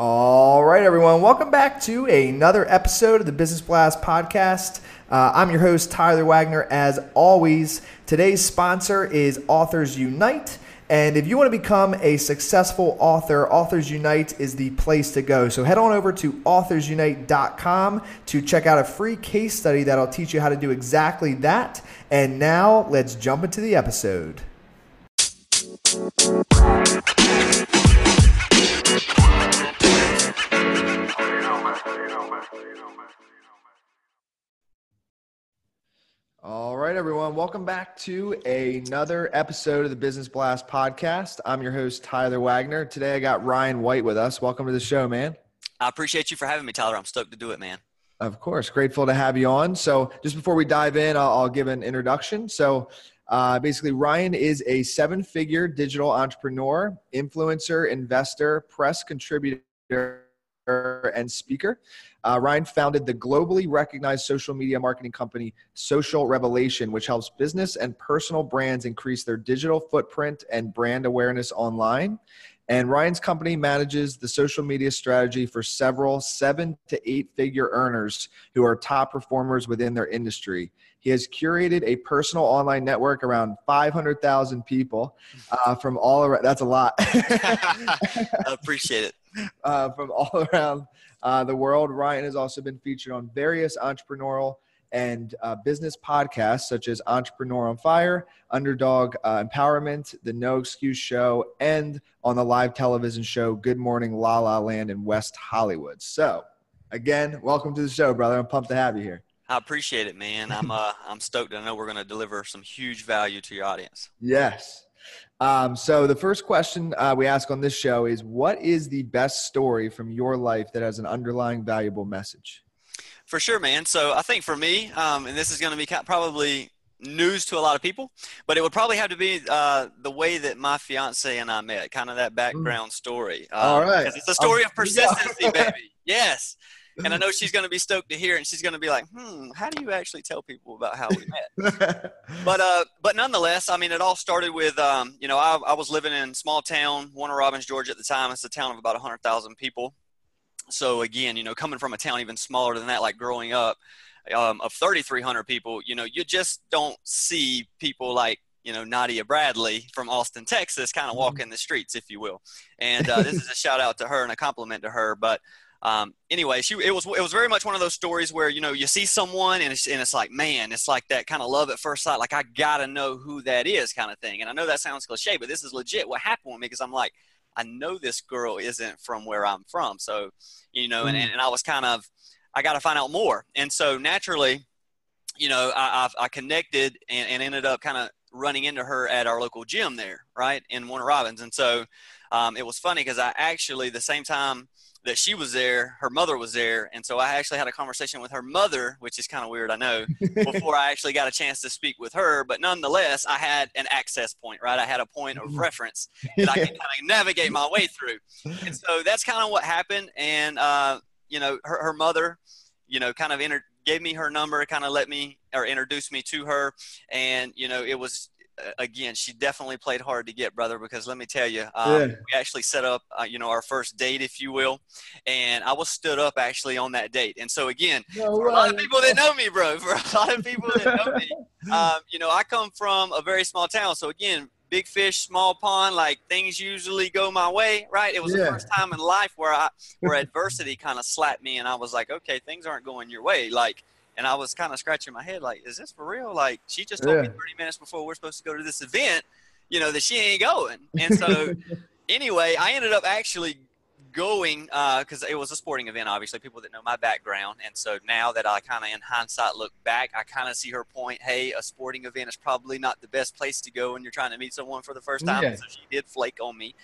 All right, everyone. Welcome back to another episode of the Business Blast podcast. Uh, I'm your host, Tyler Wagner, as always. Today's sponsor is Authors Unite. And if you want to become a successful author, Authors Unite is the place to go. So head on over to authorsunite.com to check out a free case study that'll teach you how to do exactly that. And now let's jump into the episode. All right, everyone. Welcome back to another episode of the Business Blast podcast. I'm your host, Tyler Wagner. Today I got Ryan White with us. Welcome to the show, man. I appreciate you for having me, Tyler. I'm stoked to do it, man. Of course. Grateful to have you on. So, just before we dive in, I'll, I'll give an introduction. So, uh, basically, Ryan is a seven figure digital entrepreneur, influencer, investor, press contributor, and speaker. Uh, Ryan founded the globally recognized social media marketing company Social Revelation, which helps business and personal brands increase their digital footprint and brand awareness online. And Ryan's company manages the social media strategy for several seven to eight figure earners who are top performers within their industry. He has curated a personal online network around 500,000 people uh, from all around. That's a lot. I appreciate it. Uh, from all around uh, the world. Ryan has also been featured on various entrepreneurial and uh, business podcasts such as Entrepreneur on Fire, Underdog uh, Empowerment, The No Excuse Show, and on the live television show Good Morning La La Land in West Hollywood. So, again, welcome to the show, brother. I'm pumped to have you here. I appreciate it, man. I'm uh, I'm stoked. I know we're going to deliver some huge value to your audience. Yes. Um, so the first question uh, we ask on this show is, what is the best story from your life that has an underlying valuable message? For sure, man. So I think for me, um, and this is going to be probably news to a lot of people, but it would probably have to be uh, the way that my fiance and I met, kind of that background story. Um, All right. Because it's a story of persistency, baby. Yes and I know she's going to be stoked to hear, and she's going to be like, "Hmm, how do you actually tell people about how we met?" but uh, but nonetheless, I mean, it all started with, um, you know, I, I was living in small town, Warner Robins, Georgia at the time. It's a town of about hundred thousand people. So again, you know, coming from a town even smaller than that, like growing up, um, of 3,300 people, you know, you just don't see people like you know Nadia Bradley from Austin, Texas, kind of mm-hmm. walking the streets, if you will. And uh, this is a shout out to her and a compliment to her. But um, anyway, she it was it was very much one of those stories where you know you see someone and it's and it's like man, it's like that kind of love at first sight, like I gotta know who that is, kind of thing. And I know that sounds cliche, but this is legit. What happened with me because I'm like, I know this girl isn't from where I'm from, so you know, mm. and and I was kind of I got to find out more, and so naturally, you know, I I, I connected and, and ended up kind of running into her at our local gym there, right in Warner Robins, and so um, it was funny because I actually the same time that she was there, her mother was there, and so I actually had a conversation with her mother, which is kind of weird, I know, before I actually got a chance to speak with her. But nonetheless, I had an access point, right? I had a point of mm-hmm. reference that I could kind of navigate my way through, and so that's kind of what happened. And uh, you know, her, her mother, you know, kind of gave me her number, kind of let me or introduced me to her, and you know, it was again, she definitely played hard to get, brother. Because let me tell you, um, yeah. we actually set up, uh, you know, our first date, if you will, and I was stood up actually on that date. And so again, no for a lot of people that know me, bro, for a lot of people that know me, um, you know, I come from a very small town. So again, big fish, small pond. Like things usually go my way, right? It was yeah. the first time in life where I, where adversity kind of slapped me, and I was like, okay, things aren't going your way, like and I was kind of scratching my head, like, is this for real? Like, she just told yeah. me 30 minutes before we're supposed to go to this event, you know, that she ain't going. And so, anyway, I ended up actually going because uh, it was a sporting event obviously people that know my background and so now that i kind of in hindsight look back i kind of see her point hey a sporting event is probably not the best place to go when you're trying to meet someone for the first time yeah. so she did flake on me.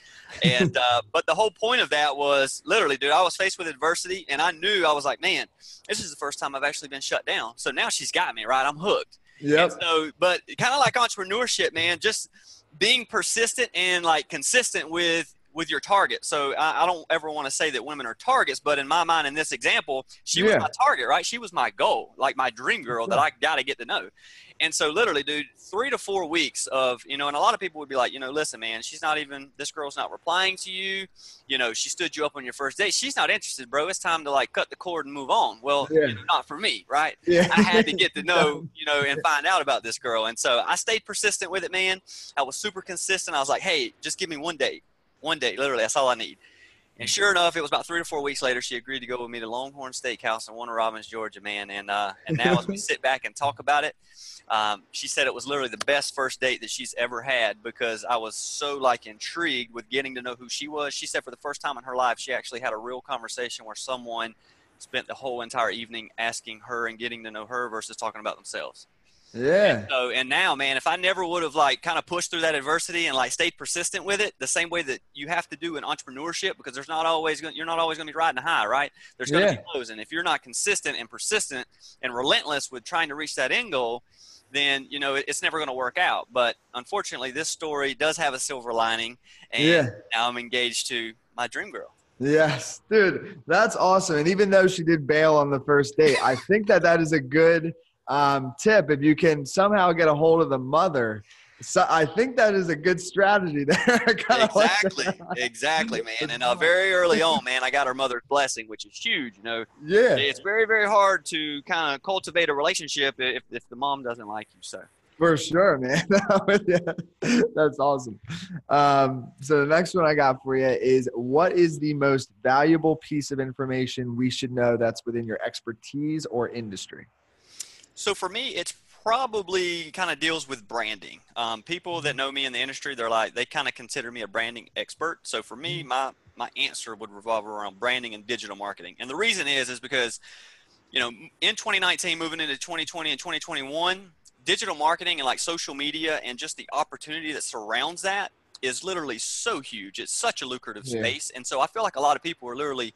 And uh, but the whole point of that was literally dude i was faced with adversity and i knew i was like man this is the first time i've actually been shut down. So now she's got me right? I'm hooked. Yeah so but kind of like entrepreneurship man just being persistent and like consistent with with your target. So I, I don't ever want to say that women are targets, but in my mind, in this example, she yeah. was my target, right? She was my goal, like my dream girl that I got to get to know. And so, literally, dude, three to four weeks of, you know, and a lot of people would be like, you know, listen, man, she's not even, this girl's not replying to you. You know, she stood you up on your first date. She's not interested, bro. It's time to like cut the cord and move on. Well, yeah. you know, not for me, right? Yeah. I had to get to know, you know, and find out about this girl. And so I stayed persistent with it, man. I was super consistent. I was like, hey, just give me one date. One date, literally. That's all I need. And sure enough, it was about three or four weeks later, she agreed to go with me to Longhorn Steakhouse in Warner Robins, Georgia, man. And uh, and now as we sit back and talk about it, um, she said it was literally the best first date that she's ever had because I was so like intrigued with getting to know who she was. She said for the first time in her life, she actually had a real conversation where someone spent the whole entire evening asking her and getting to know her versus talking about themselves. Yeah. And so and now, man, if I never would have like kind of pushed through that adversity and like stayed persistent with it, the same way that you have to do in entrepreneurship, because there's not always going, you're not always going to be riding high, right? There's going to yeah. be lows, and if you're not consistent and persistent and relentless with trying to reach that end goal, then you know it's never going to work out. But unfortunately, this story does have a silver lining, and yeah. now I'm engaged to my dream girl. Yes, dude, that's awesome. And even though she did bail on the first date, I think that that is a good um, tip if you can somehow get a hold of the mother. So I think that is a good strategy there. exactly, exactly, man. And uh, very early on, man, I got her mother's blessing, which is huge. You know, yeah, it's very, very hard to kind of cultivate a relationship if, if the mom doesn't like you. So for sure, man. That's awesome. Um, so the next one I got for you is what is the most valuable piece of information we should know that's within your expertise or industry? So for me, it's probably kind of deals with branding. Um, people that mm-hmm. know me in the industry, they're like they kind of consider me a branding expert. So for me, mm-hmm. my my answer would revolve around branding and digital marketing. And the reason is is because you know in 2019, moving into 2020 and 2021, digital marketing and like social media and just the opportunity that surrounds that is literally so huge. It's such a lucrative yeah. space, and so I feel like a lot of people are literally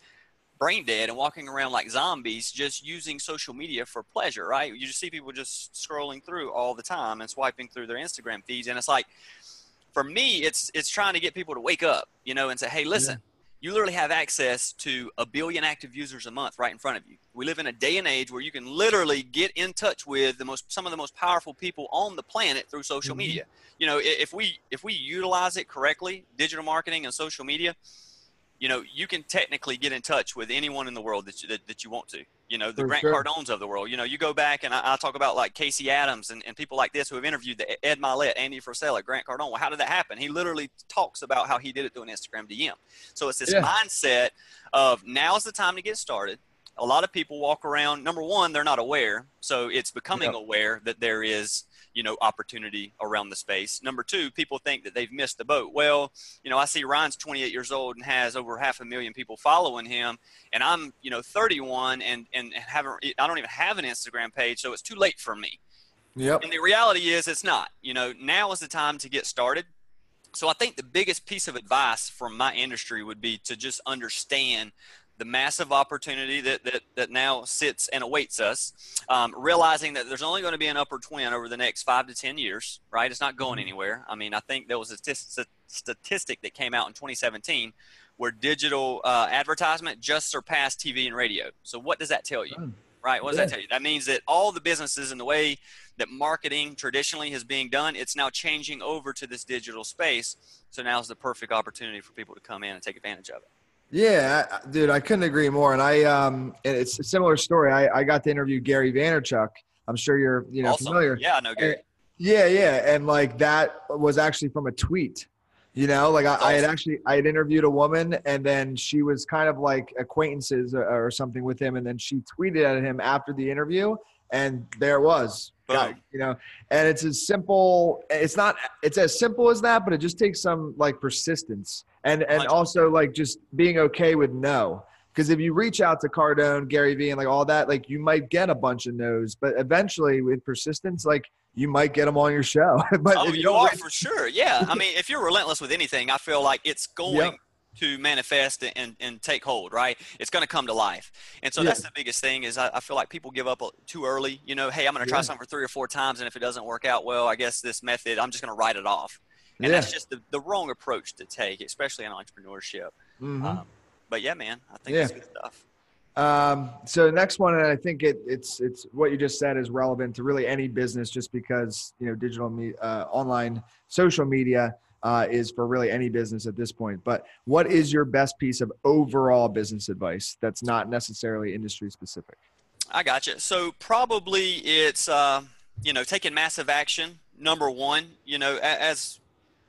brain dead and walking around like zombies just using social media for pleasure, right? You just see people just scrolling through all the time and swiping through their Instagram feeds. And it's like, for me, it's, it's trying to get people to wake up, you know, and say, hey, listen, yeah. you literally have access to a billion active users a month right in front of you. We live in a day and age where you can literally get in touch with the most, some of the most powerful people on the planet through social mm-hmm. media. You know, if we, if we utilize it correctly, digital marketing and social media, you know, you can technically get in touch with anyone in the world that you, that, that you want to. You know, the For Grant sure. Cardones of the world. You know, you go back and I, I, talk about like Casey Adams and, and people like this who have interviewed the Ed Mylett, Andy Frisella, Grant Cardone. Well, how did that happen? He literally talks about how he did it through an Instagram DM. So it's this yeah. mindset of now's the time to get started. A lot of people walk around. Number one, they're not aware, so it's becoming aware that there is you know opportunity around the space. Number two, people think that they've missed the boat. Well, you know, I see Ryan's 28 years old and has over half a million people following him, and I'm you know 31 and and haven't I don't even have an Instagram page, so it's too late for me. Yep. And the reality is, it's not. You know, now is the time to get started. So I think the biggest piece of advice from my industry would be to just understand the massive opportunity that, that, that now sits and awaits us, um, realizing that there's only going to be an upward twin over the next five to 10 years, right? It's not going mm-hmm. anywhere. I mean, I think there was a statistic that came out in 2017 where digital uh, advertisement just surpassed TV and radio. So, what does that tell you? Right? What does yeah. that tell you? That means that all the businesses and the way that marketing traditionally is being done, it's now changing over to this digital space. So, now is the perfect opportunity for people to come in and take advantage of it. Yeah, dude, I couldn't agree more. And I, um, it's a similar story. I, I got to interview Gary Vaynerchuk. I'm sure you're, you know, awesome. familiar. Yeah, I know Gary. And, yeah, yeah, and like that was actually from a tweet. You know, like I, awesome. I, had actually I had interviewed a woman, and then she was kind of like acquaintances or, or something with him, and then she tweeted at him after the interview, and there was. Got, you know, and it's as simple. It's not. It's as simple as that, but it just takes some like persistence and and also like just being okay with no. Because if you reach out to Cardone, Gary Vee, and like all that, like you might get a bunch of no's, but eventually with persistence, like you might get them on your show. but oh, you, you are for sure. Yeah, I mean, if you're relentless with anything, I feel like it's going yep. to manifest and, and take hold. Right? It's going to come to life. And so yeah. that's the biggest thing is I, I, feel like people give up uh, too early. You know, hey, I'm going to try yeah. something for three or four times, and if it doesn't work out well, I guess this method, I'm just going to write it off. And yeah. that's just the, the wrong approach to take, especially in entrepreneurship. Mm-hmm. Um, but yeah, man, I think yeah. it's good stuff. Um, so next one, and I think it, it's it's what you just said is relevant to really any business, just because you know digital, me, uh, online, social media uh, is for really any business at this point. But what is your best piece of overall business advice that's not necessarily industry specific? I got you. So probably it's uh, you know taking massive action. Number one, you know, as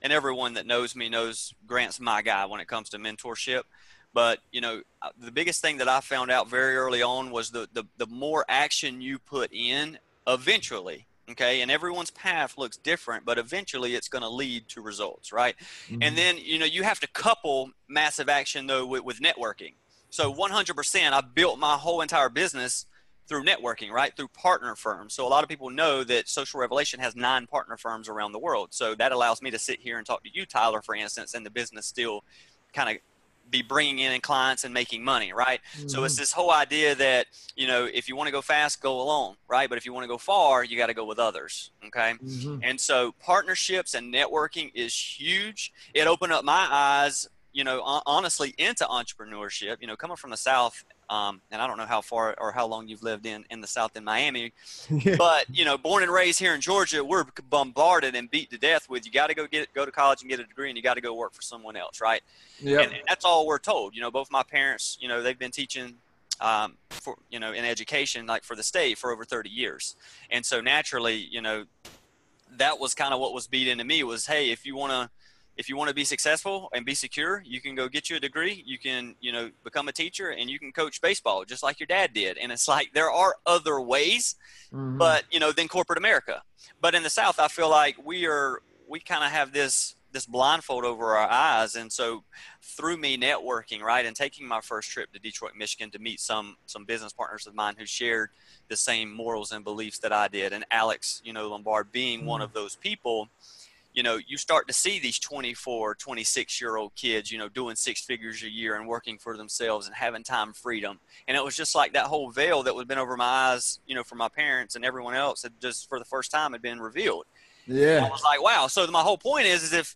and everyone that knows me knows Grant's my guy when it comes to mentorship. But you know, the biggest thing that I found out very early on was the the, the more action you put in, eventually, okay, and everyone's path looks different, but eventually it's going to lead to results, right? Mm-hmm. And then you know you have to couple massive action though with, with networking. So 100%, I built my whole entire business through networking, right? Through partner firms. So a lot of people know that Social Revelation has nine partner firms around the world. So that allows me to sit here and talk to you, Tyler, for instance, and the business still kind of be bringing in clients and making money, right? Mm-hmm. So it's mm-hmm. this whole idea that, you know, if you want to go fast, go alone, right? But if you want to go far, you got to go with others, okay? Mm-hmm. And so partnerships and networking is huge. It opened up my eyes, you know, honestly into entrepreneurship, you know, coming from the South um, and I don't know how far or how long you've lived in, in the South in Miami, but you know, born and raised here in Georgia, we're bombarded and beat to death with you got to go get go to college and get a degree, and you got to go work for someone else, right? Yeah. And, and, that's all we're told. You know, both my parents, you know, they've been teaching. Um, for you know, in education, like for the state, for over 30 years, and so naturally, you know, that was kind of what was beat into me was, hey, if you want to if you want to be successful and be secure, you can go get you a degree. You can, you know, become a teacher and you can coach baseball just like your dad did. And it's like there are other ways, mm-hmm. but you know, than corporate America. But in the South, I feel like we are we kind of have this this blindfold over our eyes and so through me networking right and taking my first trip to detroit michigan to meet some some business partners of mine who shared the same morals and beliefs that i did and alex you know lombard being mm-hmm. one of those people you know, you start to see these 24, 26 year old kids, you know, doing six figures a year and working for themselves and having time freedom. And it was just like that whole veil that had been over my eyes, you know, for my parents and everyone else had just for the first time had been revealed. Yeah. And I was like, wow. So my whole point is, is if,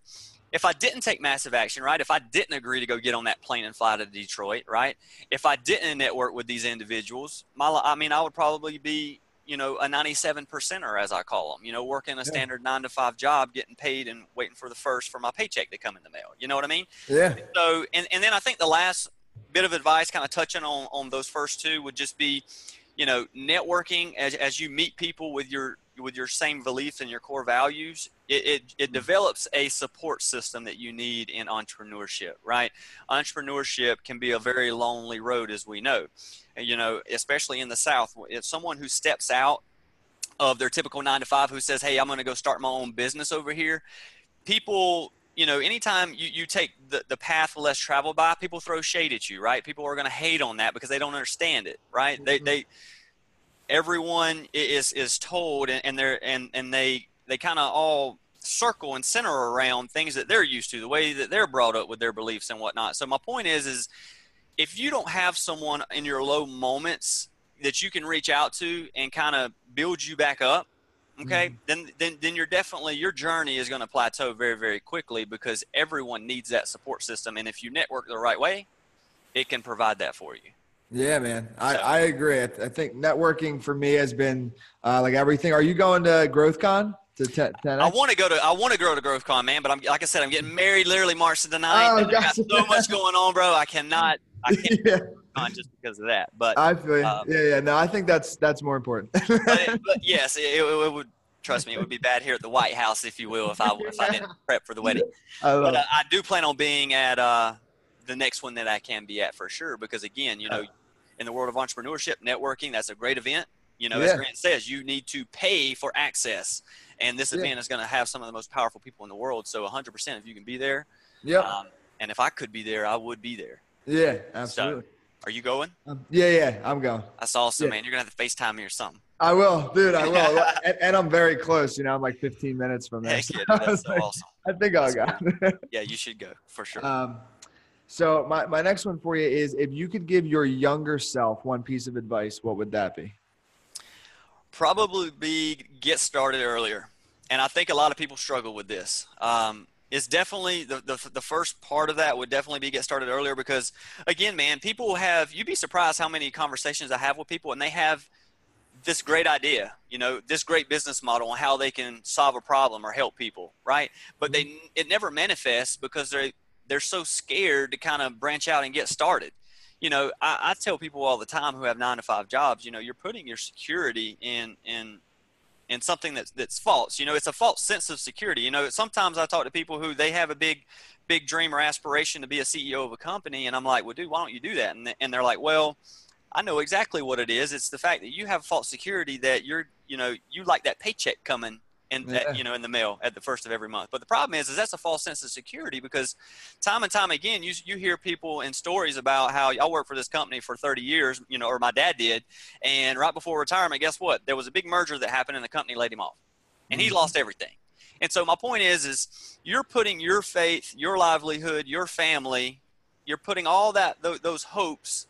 if I didn't take massive action, right? If I didn't agree to go get on that plane and fly to Detroit, right? If I didn't network with these individuals, my, I mean, I would probably be you know, a 97 percenter, as I call them, you know, working a yeah. standard nine to five job, getting paid and waiting for the first for my paycheck to come in the mail. You know what I mean? Yeah. So, and, and then I think the last bit of advice, kind of touching on, on those first two, would just be, you know, networking as, as you meet people with your, with your same beliefs and your core values, it, it, it mm-hmm. develops a support system that you need in entrepreneurship, right? Entrepreneurship can be a very lonely road, as we know you know, especially in the South, if someone who steps out of their typical nine to five who says, Hey, I'm going to go start my own business over here. People, you know, anytime you, you take the, the path less traveled by, people throw shade at you, right? People are going to hate on that because they don't understand it, right? Mm-hmm. They, they, everyone is, is told and, and they're, and, and they, they kind of all circle and center around things that they're used to, the way that they're brought up with their beliefs and whatnot. So my point is, is if you don't have someone in your low moments that you can reach out to and kind of build you back up okay mm-hmm. then, then then you're definitely your journey is going to plateau very very quickly because everyone needs that support system and if you network the right way it can provide that for you yeah man i, I agree I, I think networking for me has been uh, like everything are you going to growthcon to 10, 10 I want to go to I want to go to GrowthCon, man. But I'm like I said, I'm getting married literally March the 9th. Oh, I got so much going on, bro. I cannot I can't yeah. on just because of that. But I feel um, yeah, yeah. No, I think that's that's more important. but, it, but, yes, it, it, would. Trust me, it would be bad here at the White House, if you will, if I if I didn't prep for the wedding. I but uh, I do plan on being at uh, the next one that I can be at for sure. Because again, you know, in the world of entrepreneurship, networking, that's a great event. You know, yeah. as Grant says, you need to pay for access, and this event yeah. is going to have some of the most powerful people in the world. So, 100%, if you can be there, yeah. Um, and if I could be there, I would be there. Yeah, absolutely. So, are you going? Um, yeah, yeah, I'm going. That's awesome, yeah. man. You're gonna have to FaceTime me or something. I will, dude. I will, and, and, I'm very close. You know, I'm like 15 minutes from there. Heck yeah, that's so like, awesome. I think I'll go. yeah, you should go for sure. Um, so my my next one for you is if you could give your younger self one piece of advice, what would that be? Probably be get started earlier, and I think a lot of people struggle with this. Um, is definitely the, the, the first part of that would definitely be get started earlier because again man people have you'd be surprised how many conversations i have with people and they have this great idea you know this great business model and how they can solve a problem or help people right but they mm-hmm. it never manifests because they they're so scared to kind of branch out and get started you know I, I tell people all the time who have nine to five jobs you know you're putting your security in in in something that's that's false. You know, it's a false sense of security. You know, sometimes I talk to people who they have a big big dream or aspiration to be a CEO of a company, and I'm like, well, dude, why don't you do that? And and they're like, well, I know exactly what it is. It's the fact that you have false security that you're, you know, you like that paycheck coming in yeah. at, you know in the mail at the first of every month. But the problem is, is that's a false sense of security because time and time again, you you hear people in stories about how I worked for this company for 30 years, you know, or my dad did, and right before retirement, guess what? There was a big merger that happened, and the company laid him off, and he mm-hmm. lost everything. And so my point is, is you're putting your faith, your livelihood, your family, you're putting all that those hopes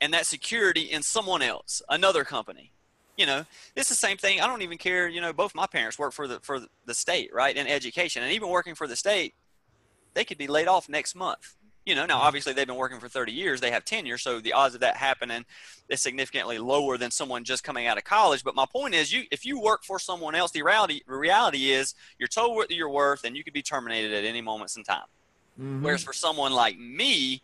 and that security in someone else, another company you know, it's the same thing. I don't even care. You know, both my parents work for the for the state, right, in education, and even working for the state, they could be laid off next month. You know, now mm-hmm. obviously they've been working for 30 years, they have tenure, so the odds of that happening is significantly lower than someone just coming out of college. But my point is, you if you work for someone else, the reality the reality is you're told what you're worth, and you could be terminated at any moments in time. Mm-hmm. Whereas for someone like me,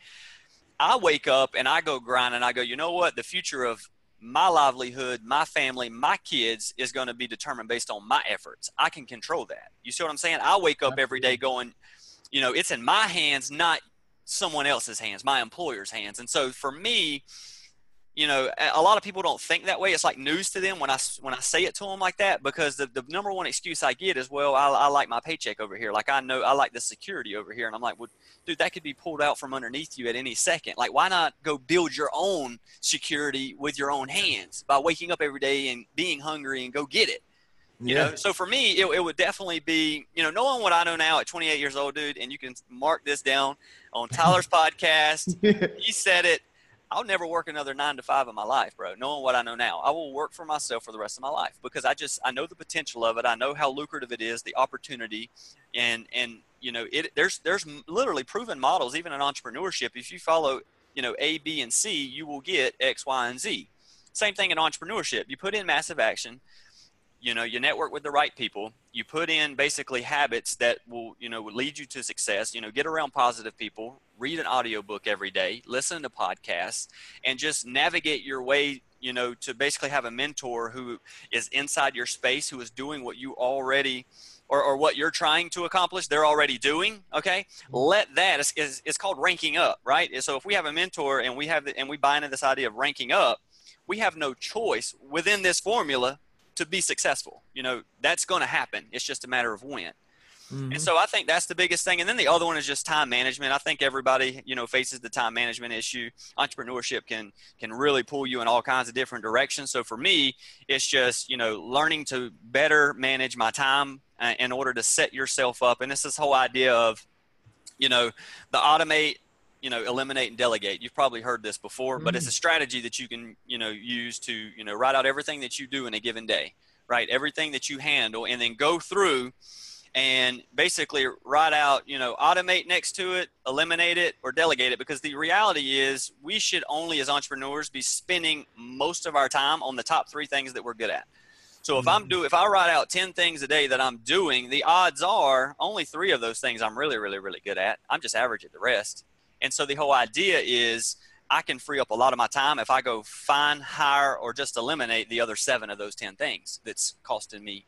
I wake up and I go grind and I go, you know what? The future of my livelihood, my family, my kids is going to be determined based on my efforts. I can control that. You see what I'm saying? I wake up every day going, you know, it's in my hands, not someone else's hands, my employer's hands. And so for me, you know, a lot of people don't think that way. It's like news to them when I when I say it to them like that because the, the number one excuse I get is, well, I, I like my paycheck over here. Like I know I like the security over here, and I'm like, well, dude, that could be pulled out from underneath you at any second. Like, why not go build your own security with your own hands by waking up every day and being hungry and go get it? You yeah. know, so for me, it, it would definitely be, you know, knowing what I know now at 28 years old, dude, and you can mark this down on Tyler's podcast. he said it I'll never work another nine to five in my life, bro. Knowing what I know now, I will work for myself for the rest of my life because I just I know the potential of it. I know how lucrative it is, the opportunity, and and you know it. There's there's literally proven models even in entrepreneurship. If you follow you know A, B, and C, you will get X, Y, and Z. Same thing in entrepreneurship. You put in massive action, you know you network with the right people you put in basically habits that will you know lead you to success you know get around positive people read an audiobook every day listen to podcasts and just navigate your way you know to basically have a mentor who is inside your space who is doing what you already or, or what you're trying to accomplish they're already doing okay? Mm-hmm. Let that is, it's called ranking up right? So if we have a mentor and we have the, and we buy into this idea of ranking up we have no choice within this formula to be successful. You know, that's going to happen. It's just a matter of when. Mm-hmm. And so I think that's the biggest thing. And then the other one is just time management. I think everybody, you know, faces the time management issue. Entrepreneurship can can really pull you in all kinds of different directions. So for me, it's just, you know, learning to better manage my time uh, in order to set yourself up. And it's this whole idea of, you know, the automate you know eliminate and delegate you've probably heard this before but it's a mm. strategy that you can you know use to you know write out everything that you do in a given day right everything that you handle and then go through and basically write out you know automate next to it eliminate it or delegate it because the reality is we should only as entrepreneurs be spending most of our time on the top three things that we're good at so if I'm mm. do if I write out 10 things a day that I'm doing, the odds are only 3 of those things I'm really really really good at. I'm just average at the rest. And so the whole idea is I can free up a lot of my time if I go find, hire, or just eliminate the other seven of those 10 things that's costing me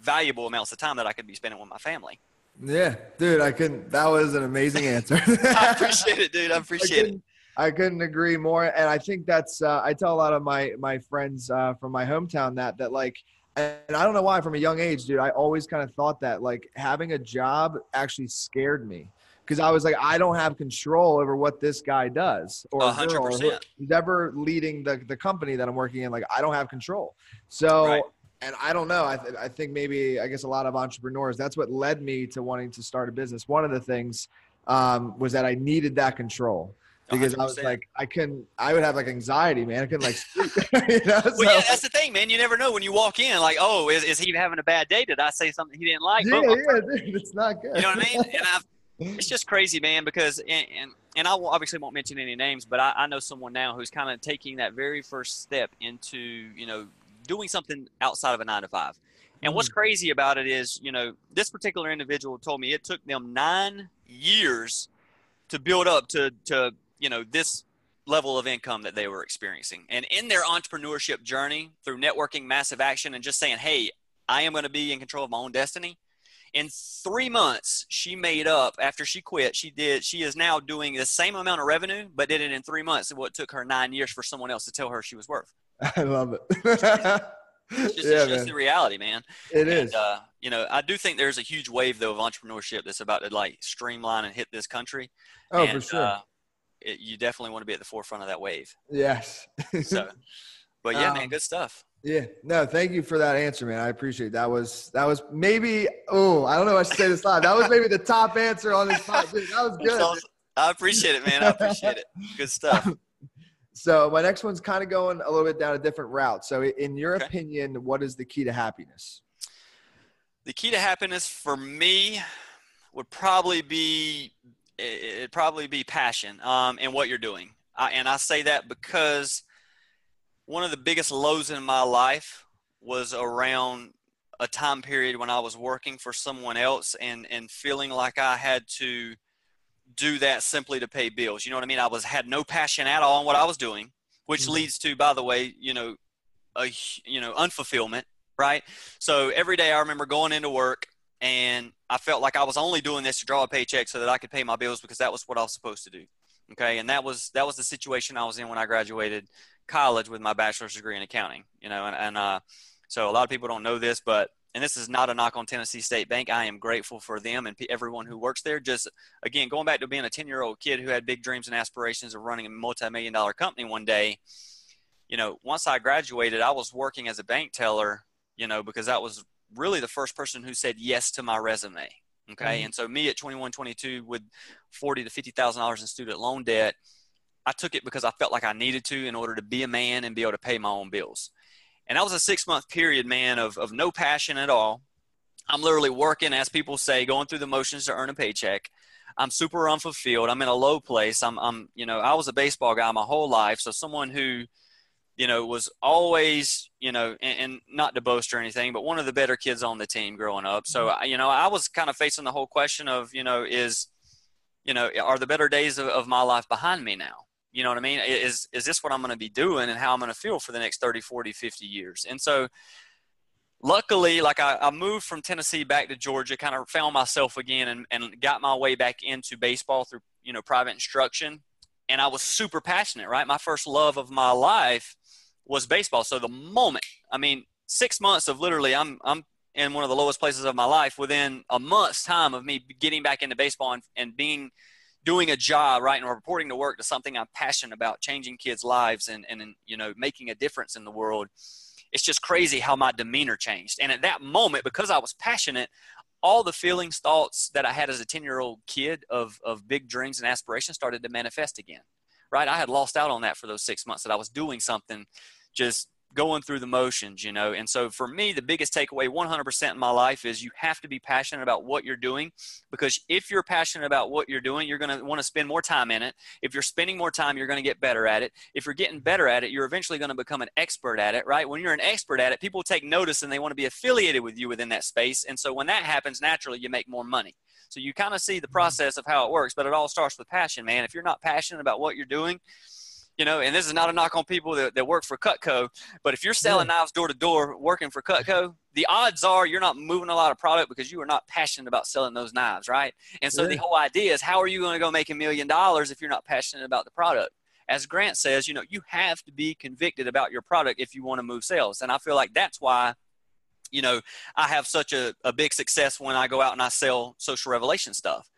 valuable amounts of time that I could be spending with my family. Yeah, dude, I couldn't. That was an amazing answer. I appreciate it, dude. I appreciate I it. I couldn't agree more, and I think that's. Uh, I tell a lot of my my friends uh, from my hometown that that like, and I don't know why. From a young age, dude, I always kind of thought that like having a job actually scared me because I was like, I don't have control over what this guy does or 100%. who's ever leading the, the company that I'm working in. Like, I don't have control. So, right. and I don't know. I, th- I think maybe, I guess a lot of entrepreneurs, that's what led me to wanting to start a business. One of the things um, was that I needed that control. because 100%. I was like, I couldn't, I would have like anxiety, man. I couldn't like sleep. you know? Well, so, yeah, that's the thing, man. You never know when you walk in, like, oh, is, is he having a bad day? Did I say something he didn't like? Yeah, yeah, dude, it's not good. You know what I mean? And I've, it's just crazy, man, because, and, and, and I obviously won't mention any names, but I, I know someone now who's kind of taking that very first step into, you know, doing something outside of a nine to five. And what's mm. crazy about it is, you know, this particular individual told me it took them nine years to build up to, to you know, this level of income that they were experiencing. And in their entrepreneurship journey through networking, massive action, and just saying, hey, I am going to be in control of my own destiny. In three months, she made up after she quit. She did. She is now doing the same amount of revenue, but did it in three months. What took her nine years for someone else to tell her she was worth. I love it. it's just, yeah, it's just the reality, man. It and, is. Uh, you know, I do think there's a huge wave though of entrepreneurship that's about to like streamline and hit this country. Oh, and, for sure. Uh, it, you definitely want to be at the forefront of that wave. Yes. so, but yeah, um, man, good stuff. Yeah. No, thank you for that answer, man. I appreciate it. that. Was that was maybe oh, I don't know I should say this live. That was maybe the top answer on this podcast. That was good. Awesome. I appreciate it, man. I appreciate it. Good stuff. So my next one's kind of going a little bit down a different route. So in your okay. opinion, what is the key to happiness? The key to happiness for me would probably be it'd probably be passion um, in what you're doing. I, and I say that because one of the biggest lows in my life was around a time period when I was working for someone else and, and feeling like I had to do that simply to pay bills. You know what I mean? I was had no passion at all in what I was doing, which mm-hmm. leads to, by the way, you know, a you know unfulfillment, right? So every day I remember going into work and I felt like I was only doing this to draw a paycheck so that I could pay my bills because that was what I was supposed to do. Okay, and that was that was the situation I was in when I graduated college with my bachelor's degree in accounting. You know, and, and uh, so a lot of people don't know this, but and this is not a knock on Tennessee State Bank. I am grateful for them and everyone who works there. Just again, going back to being a ten year old kid who had big dreams and aspirations of running a multi million dollar company one day. You know, once I graduated, I was working as a bank teller. You know, because that was really the first person who said yes to my resume. Okay. Mm-hmm. And so me at 21, 22 with 40 to $50,000 in student loan debt, I took it because I felt like I needed to in order to be a man and be able to pay my own bills. And that was a six month period, man, of, of no passion at all. I'm literally working, as people say, going through the motions to earn a paycheck. I'm super unfulfilled. I'm in a low place. I'm, I'm, you know, I was a baseball guy my whole life. So someone who, you know, was always, you know, and, and, not to boast or anything, but one of the better kids on the team growing up. So, mm-hmm. you know, I was kind of facing the whole question of, you know, is, you know, are the better days of, of my life behind me now? You know what I mean? Is, is this what I'm going to be doing and how I'm going to feel for the next 30, 40, 50 years? And so, luckily, like I, I moved from Tennessee back to Georgia, kind of found myself again and, and got my way back into baseball through, you know, private instruction. And I was super passionate, right? My first love of my life was baseball. So the moment, I mean, six months of literally, I'm I'm in one of the lowest places of my life. Within a month's time of me getting back into baseball and, and being doing a job right and reporting to work to something I'm passionate about, changing kids' lives and and you know making a difference in the world. It's just crazy how my demeanor changed. And at that moment, because I was passionate, all the feelings, thoughts that I had as a 10 year old kid of, of big dreams and aspirations started to manifest again. Right? I had lost out on that for those six months that I was doing something just going through the motions, you know. And so for me, the biggest takeaway 100% in my life is you have to be passionate about what you're doing because if you're passionate about what you're doing, you're going to want to spend more time in it. If you're spending more time, you're going to get better at it. If you're getting better at it, you're eventually going to become an expert at it, right? When you're an expert at it, people take notice and they want to be affiliated with you within that space. And so when that happens, naturally, you make more money. So you kind of see the mm-hmm. process of how it works, but it all starts with passion, man. If you're not passionate about what you're doing, you know, and this is not a knock on people that, that work for Cutco, but if you're selling yeah. knives door to door working for Cutco, the odds are you're not moving a lot of product because you are not passionate about selling those knives, right? And so yeah. the whole idea is how are you going to go make a million dollars if you're not passionate about the product? As Grant says, you know, you have to be convicted about your product if you want to move sales. And I feel like that's why you know, I have such a, a big success when I go out and I sell social revelation stuff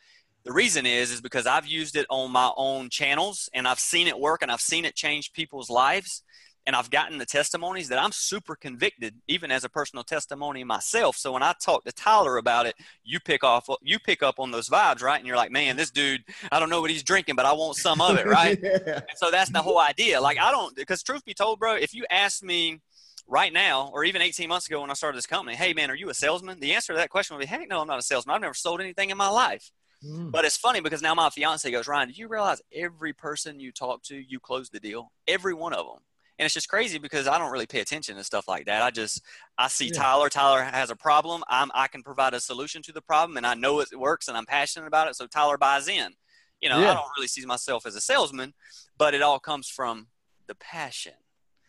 the reason is is because I've used it on my own channels and I've seen it work and I've seen it change people's lives and I've gotten the testimonies that I'm super convicted, even as a personal testimony myself. So when I talk to Tyler about it, you pick off, you pick up on those vibes, right? And you're like, man, this dude, I don't know what he's drinking, but I want some of it, right? yeah. And so that's the whole idea. Like I don't, because truth be told, bro, if you ask me right now, or even 18 months ago when I started this company, hey man, are you a salesman? The answer to that question would be, heck no, I'm not a salesman. I've never sold anything in my life. Mm. But it's funny because now my fiance goes, Ryan, did you realize every person you talk to, you close the deal? Every one of them and it's just crazy because I don't really pay attention to stuff like that. I just I see yeah. Tyler. Tyler has a problem. I'm I can provide a solution to the problem, and I know it works, and I'm passionate about it. So Tyler buys in. You know, yeah. I don't really see myself as a salesman, but it all comes from the passion.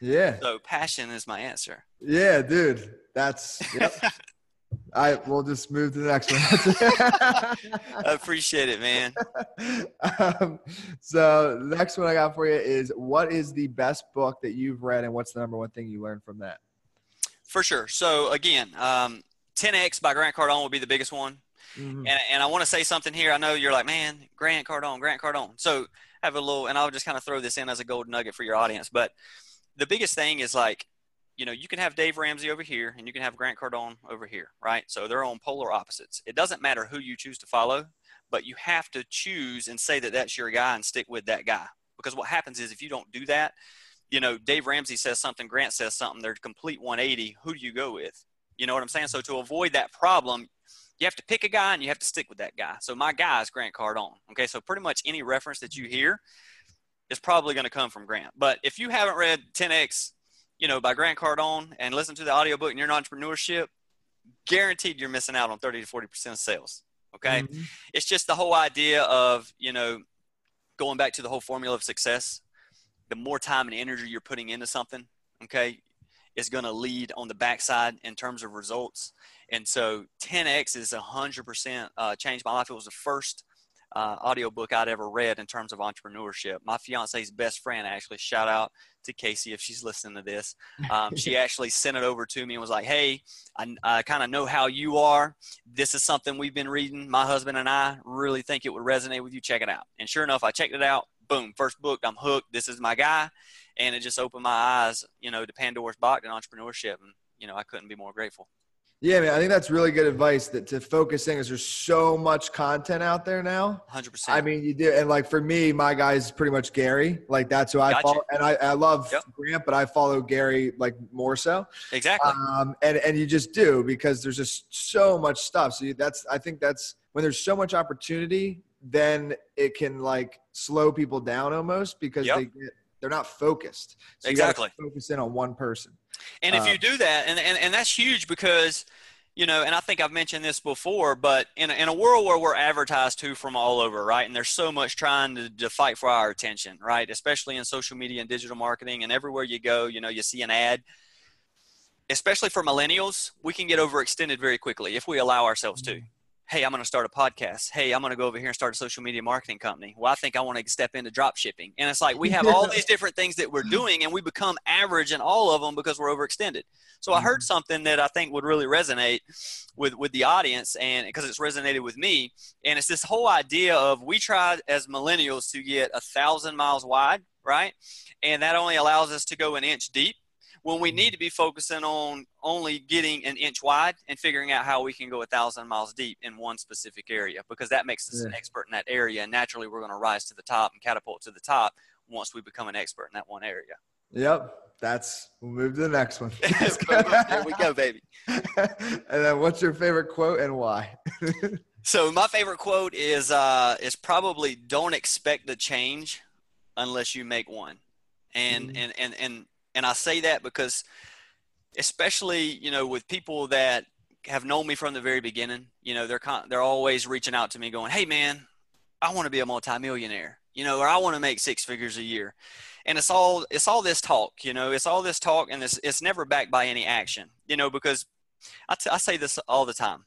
Yeah. So passion is my answer. Yeah, dude. That's yep. I will just move to the next one. I appreciate it, man. Um, so the next one I got for you is what is the best book that you've read and what's the number one thing you learned from that? For sure. So again, um, 10X by Grant Cardone will be the biggest one. Mm-hmm. And, and I want to say something here. I know you're like, man, Grant Cardone, Grant Cardone. So have a little, and I'll just kind of throw this in as a gold nugget for your audience. But the biggest thing is like, you know, you can have Dave Ramsey over here and you can have Grant Cardone over here, right? So they're on polar opposites. It doesn't matter who you choose to follow, but you have to choose and say that that's your guy and stick with that guy. Because what happens is if you don't do that, you know, Dave Ramsey says something, Grant says something, they're complete 180. Who do you go with? You know what I'm saying? So to avoid that problem, you have to pick a guy and you have to stick with that guy. So my guy is Grant Cardone. Okay, so pretty much any reference that you hear is probably going to come from Grant. But if you haven't read 10X you know, by Grant Cardone and listen to the audiobook in your entrepreneurship, guaranteed you're missing out on 30 to 40% of sales. Okay. Mm-hmm. It's just the whole idea of, you know, going back to the whole formula of success. The more time and energy you're putting into something, okay, is going to lead on the backside in terms of results. And so 10X is 100% uh, changed my life. It was the first uh, audiobook I'd ever read in terms of entrepreneurship. My fiance's best friend actually, shout out to Casey if she's listening to this. Um, she actually sent it over to me and was like, hey, I, I kind of know how you are. This is something we've been reading. My husband and I really think it would resonate with you. Check it out. And sure enough, I checked it out. Boom, first book, I'm hooked. This is my guy. And it just opened my eyes, you know, to Pandora's box and entrepreneurship. And, you know, I couldn't be more grateful. Yeah, man, I think that's really good advice that to focus in because there's so much content out there now. 100%. I mean, you do. And like for me, my guy is pretty much Gary. Like that's who I gotcha. follow. And I, I love yep. Grant, but I follow Gary like more so. Exactly. Um, and, and you just do because there's just so much stuff. So you, that's, I think that's when there's so much opportunity, then it can like slow people down almost because yep. they get, they're not focused. So exactly. focus in on one person. And if you um, do that, and, and, and that's huge because, you know, and I think I've mentioned this before, but in a, in a world where we're advertised to from all over, right? And there's so much trying to, to fight for our attention, right? Especially in social media and digital marketing and everywhere you go, you know, you see an ad. Especially for millennials, we can get overextended very quickly if we allow ourselves to hey, I'm going to start a podcast. Hey, I'm going to go over here and start a social media marketing company. Well, I think I want to step into drop shipping. And it's like we have all these different things that we're doing and we become average in all of them because we're overextended. So I heard mm-hmm. something that I think would really resonate with, with the audience and because it's resonated with me. And it's this whole idea of we try as millennials to get a thousand miles wide, right? And that only allows us to go an inch deep when we need to be focusing on only getting an inch wide and figuring out how we can go a thousand miles deep in one specific area because that makes us yeah. an expert in that area and naturally we're going to rise to the top and catapult to the top once we become an expert in that one area. Yep that's we'll move to the next one. There we go baby. And then what's your favorite quote and why? So my favorite quote is uh is probably don't expect the change unless you make one. And mm-hmm. and and and and I say that because, especially you know, with people that have known me from the very beginning, you know, they're con- they're always reaching out to me, going, "Hey, man, I want to be a multimillionaire," you know, or I want to make six figures a year. And it's all it's all this talk, you know, it's all this talk, and it's it's never backed by any action, you know, because I, t- I say this all the time.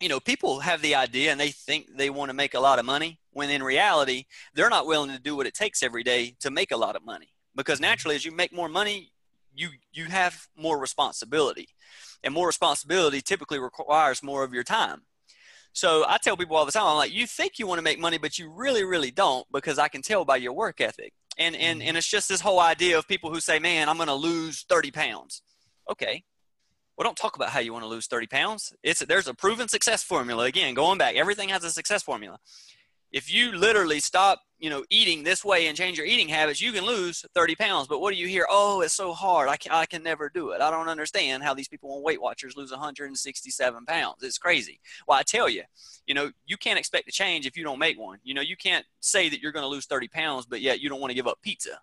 You know, people have the idea and they think they want to make a lot of money when in reality, they're not willing to do what it takes every day to make a lot of money because naturally as you make more money you you have more responsibility and more responsibility typically requires more of your time so i tell people all the time i'm like you think you want to make money but you really really don't because i can tell by your work ethic And and mm-hmm. and it's just this whole idea of people who say, "Man, I'm going to lose 30 pounds." Okay, well, don't talk about how you want to lose 30 pounds. It's there's a proven success formula. Again, going back, everything has a success formula. If you literally stop, you know, eating this way and change your eating habits, you can lose 30 pounds. But what do you hear? Oh, it's so hard. I can, I can never do it. I don't understand how these people on Weight Watchers lose 167 pounds. It's crazy. Well, I tell you, you know, you can't expect to change if you don't make one. You know, you can't say that you're going to lose 30 pounds, but yet you don't want to give up pizza.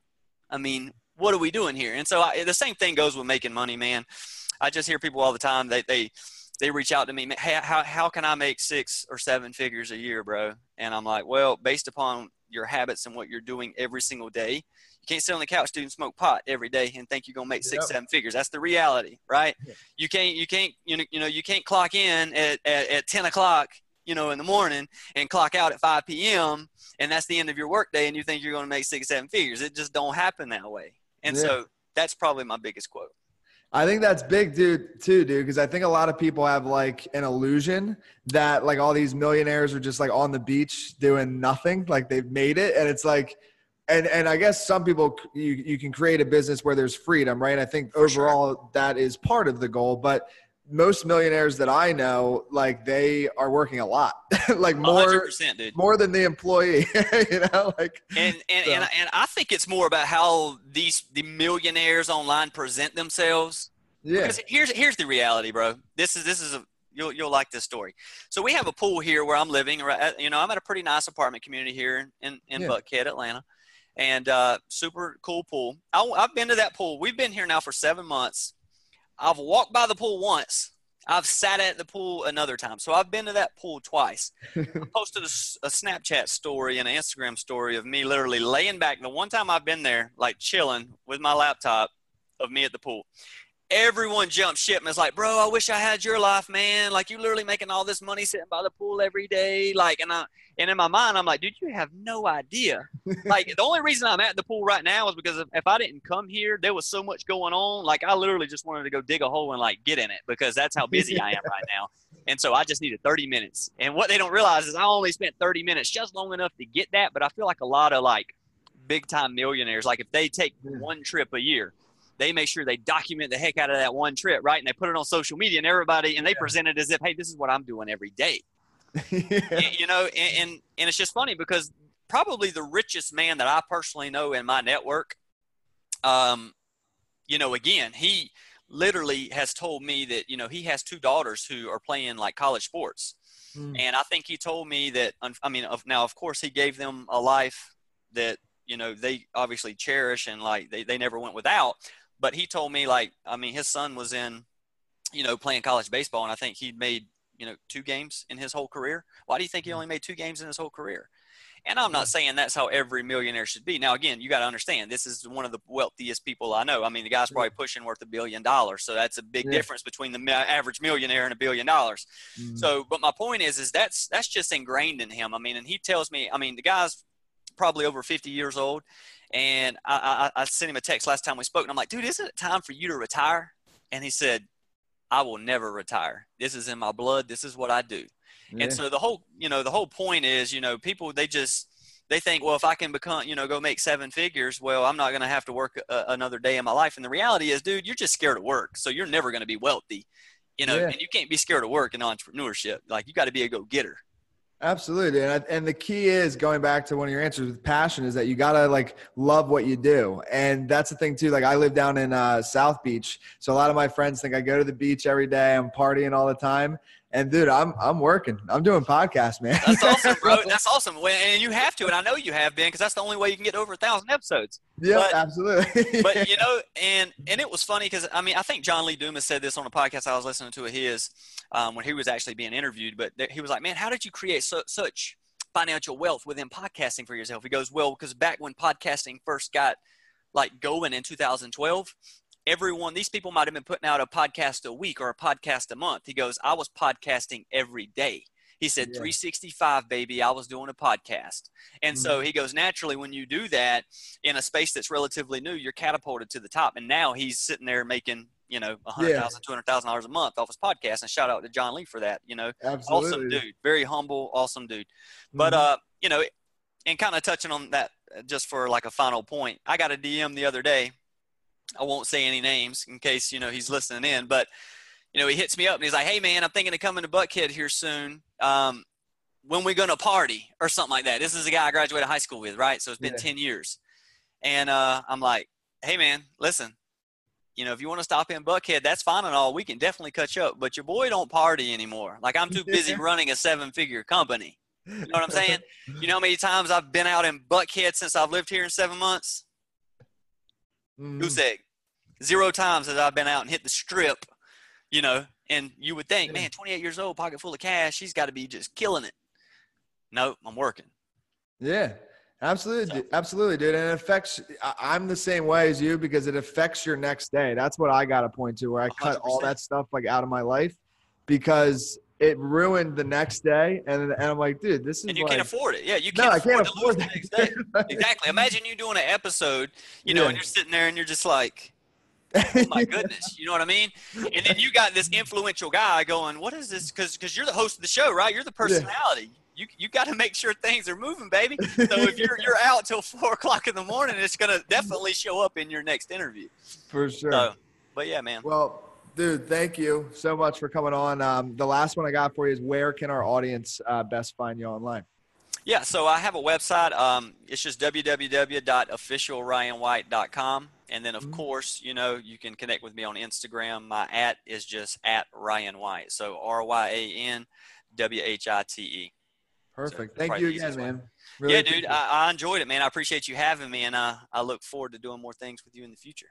I mean, what are we doing here? And so I, the same thing goes with making money, man. I just hear people all the time. They they they reach out to me. Hey, how how can I make six or seven figures a year, bro? And I'm like, well, based upon your habits and what you're doing every single day, you can't sit on the couch doing smoke pot every day and think you're gonna make six, yep. seven figures. That's the reality, right? Yeah. You can't you can't you know you know you can't clock in at, at, at ten o'clock you know, in the morning and clock out at 5 p.m. and that's the end of your workday and you think you're going to make six, seven figures. It just don't happen that way. And yeah. so that's probably my biggest quote. I think that's big, dude, too, dude, because I think a lot of people have like an illusion that like all these millionaires are just like on the beach doing nothing, like they've made it, and it's like, and and I guess some people you you can create a business where there's freedom, right? I think overall sure. that is part of the goal, but most millionaires that I know, like they are working a lot, like more, more than the employee, you know, like. And and, so. and and I think it's more about how these the millionaires online present themselves. Yeah. Because here's here's the reality, bro. This is this is a you'll you'll like this story. So we have a pool here where I'm living. You know, I'm at a pretty nice apartment community here in in yeah. Buckhead, Atlanta, and uh, super cool pool. I, I've been to that pool. We've been here now for seven months I've walked by the pool once. I've sat at the pool another time. So I've been to that pool twice. I posted a, a, Snapchat story and an Instagram story of me literally laying back. The one time I've been there, like chilling with my laptop of me at the pool everyone jumped ship and was like, bro, I wish I had your life, man. Like you literally making all this money sitting by the pool every day. Like, and I, and in my mind, I'm like, dude, you have no idea. like the only reason I'm at the pool right now is because if, if I didn't come here, there was so much going on. Like I literally just wanted to go dig a hole and like get in it because that's how busy I am right now. And so I just needed 30 minutes. And what they don't realize is I only spent 30 minutes just long enough to get that. But I feel like a lot of like big time millionaires, like if they take one trip a year, they make sure they document the heck out of that one trip, right? And they put it on social media and everybody, and they yeah. present it as if, hey, this is what I'm doing every day. yeah. You know, and, and, and it's just funny because probably the richest man that I personally know in my network, um, you know, again, he literally has told me that, you know, he has two daughters who are playing like college sports. Mm. And I think he told me that, I mean, of, now, of course, he gave them a life that, you know, they obviously cherish and like they, they never went without. But he told me like, I mean, his son was in, you know, playing college baseball, and I think he'd made you know two games in his whole career. Why do you think he mm-hmm. only made two games in his whole career? And I'm not saying that's how every millionaire should be. Now, again, you got to understand this is one of the wealthiest people I know. I mean, the guy's probably pushing worth a billion dollars, so that's a big yeah. difference between the average millionaire and a billion dollars. Mm-hmm. So, but my point is, is that's that's just ingrained in him. I mean, and he tells me, I mean, the guy's probably over 50 years old, and I, I, I sent him a text last time we spoke, and I'm like, dude, isn't it time for you to retire? And he said, I will never retire. This is in my blood. This is what I do. Yeah. And so the whole, you know, the whole point is, you know, people they just they think, well, if I can become, you know, go make seven figures, well, I'm not going to have to work a, another day in my life. And the reality is, dude, you're just scared of work, so you're never going to be wealthy, you know. Yeah. And you can't be scared of work in entrepreneurship. Like you got to be a go getter. Absolutely. And, I, and the key is going back to one of your answers with passion is that you got to like love what you do. And that's the thing too. Like I live down in uh, South Beach. So a lot of my friends think I go to the beach every day. I'm partying all the time. And dude, I'm I'm working. I'm doing podcasts, man. That's awesome, bro. That's awesome. And you have to, and I know you have been, because that's the only way you can get over a thousand episodes. Yeah, but, absolutely. but you know, and and it was funny because I mean, I think John Lee Dumas said this on a podcast I was listening to of his um, when he was actually being interviewed. But he was like, "Man, how did you create so, such financial wealth within podcasting for yourself?" He goes, "Well, because back when podcasting first got like going in 2012 everyone these people might have been putting out a podcast a week or a podcast a month he goes i was podcasting every day he said yeah. 365 baby i was doing a podcast and mm-hmm. so he goes naturally when you do that in a space that's relatively new you're catapulted to the top and now he's sitting there making you know, a hundred thousand, two hundred thousand dollars a month off his podcast. And shout out to John Lee for that. You know, Absolutely. awesome dude, very humble, awesome dude. But mm-hmm. uh, you know, and kind of touching on that just for like a final point, I got a DM the other day. I won't say any names in case you know he's listening in, but you know he hits me up and he's like, "Hey man, I'm thinking of coming to Buckhead here soon. Um, when we gonna party or something like that?" This is a guy I graduated high school with, right? So it's been yeah. ten years, and uh, I'm like, "Hey man, listen, you know, if you want to stop in Buckhead, that's fine and all. We can definitely catch up. But your boy don't party anymore. Like I'm too busy running a seven figure company. You know what I'm saying? You know how many times I've been out in Buckhead since I've lived here in seven months? Mm. Goose egg. Zero times that I've been out and hit the strip, you know, and you would think, man, 28 years old, pocket full of cash, he's got to be just killing it. Nope, I'm working. Yeah. Absolutely, so. absolutely, dude. And it affects. I'm the same way as you because it affects your next day. That's what I got to point to where I 100%. cut all that stuff like out of my life because it ruined the next day. And, and I'm like, dude, this is. And you like, can't afford it. Yeah, you can't. No, afford I can't afford the next day. exactly. Imagine you doing an episode, you know, yeah. and you're sitting there and you're just like. oh my goodness you know what i mean and then you got this influential guy going what is this because because you're the host of the show right you're the personality yeah you you got to make sure things are moving, baby. So if you're you're out till four o'clock in the morning, it's gonna definitely show up in your next interview. For sure. So, but yeah, man. Well, dude, thank you so much for coming on. Um, the last one I got for you is where can our audience uh, best find you online? Yeah, so I have a website. Um, it's just www.officialryanwhite.com. And then, of mm-hmm. course, you know, you can connect with me on Instagram. My at is just at Ryan White. So R Y A N W H I T E. Perfect. So Thank you again, man. Really yeah, dude, I, I, enjoyed it, man. I appreciate you having me, and uh, I look forward to doing more things with you in the future.